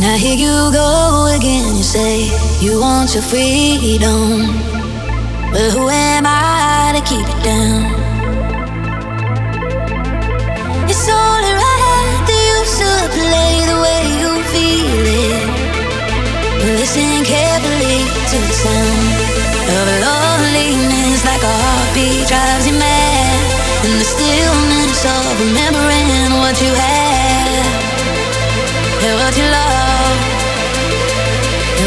Now here you go again. You say you want your freedom, but who am I to keep it down? It's only right that you should play the way you feel it. Listen carefully to the sound of loneliness, like a heartbeat drives you mad, in the stillness of remembering what you had and what you love,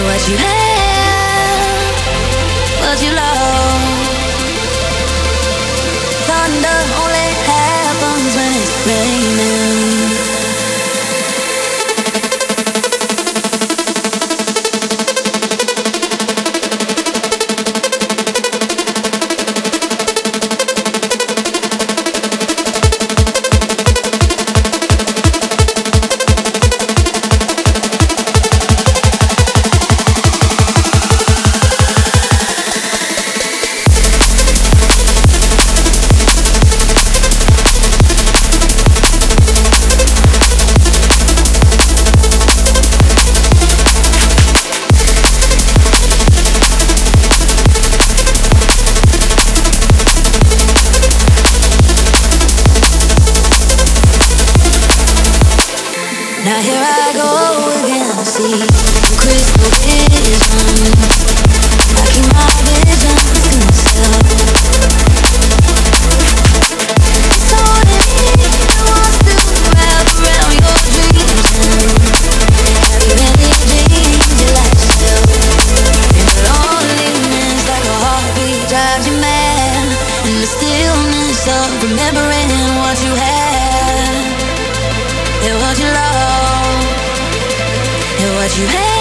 what you have, what you love. Thunder only happens when it's raining. Now here I go you